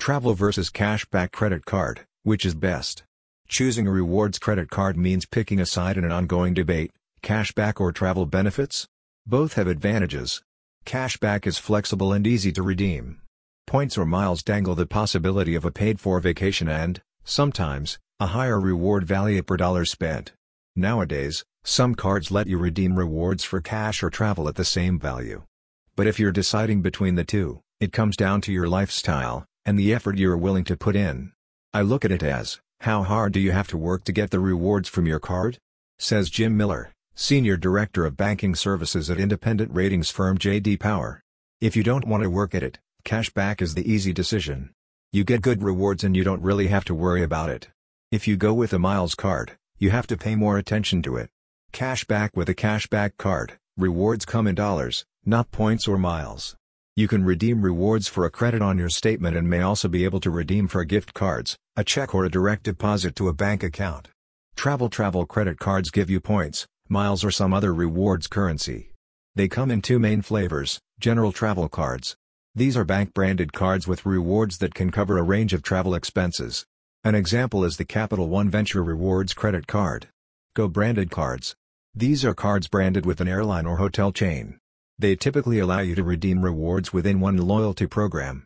Travel versus cashback credit card, which is best? Choosing a rewards credit card means picking a side in an ongoing debate, cashback or travel benefits? Both have advantages. Cashback is flexible and easy to redeem. Points or miles dangle the possibility of a paid-for vacation and, sometimes, a higher reward value per dollar spent. Nowadays, some cards let you redeem rewards for cash or travel at the same value. But if you're deciding between the two, it comes down to your lifestyle, and the effort you're willing to put in. I look at it as, how hard do you have to work to get the rewards from your card? Says Jim Miller, Senior Director of Banking Services at independent ratings firm JD Power. If you don't want to work at it, cashback is the easy decision. You get good rewards and you don't really have to worry about it. If you go with a miles card, you have to pay more attention to it. Cashback with a cashback card, rewards come in dollars, not points or miles. You can redeem rewards for a credit on your statement and may also be able to redeem for gift cards, a check or a direct deposit to a bank account. Travel Travel credit cards give you points, miles or some other rewards currency. They come in two main flavors, general travel cards. These are bank-branded cards with rewards that can cover a range of travel expenses. An example is the Capital One Venture Rewards credit card. Co-branded cards. These are cards branded with an airline or hotel chain. They typically allow you to redeem rewards within one loyalty program.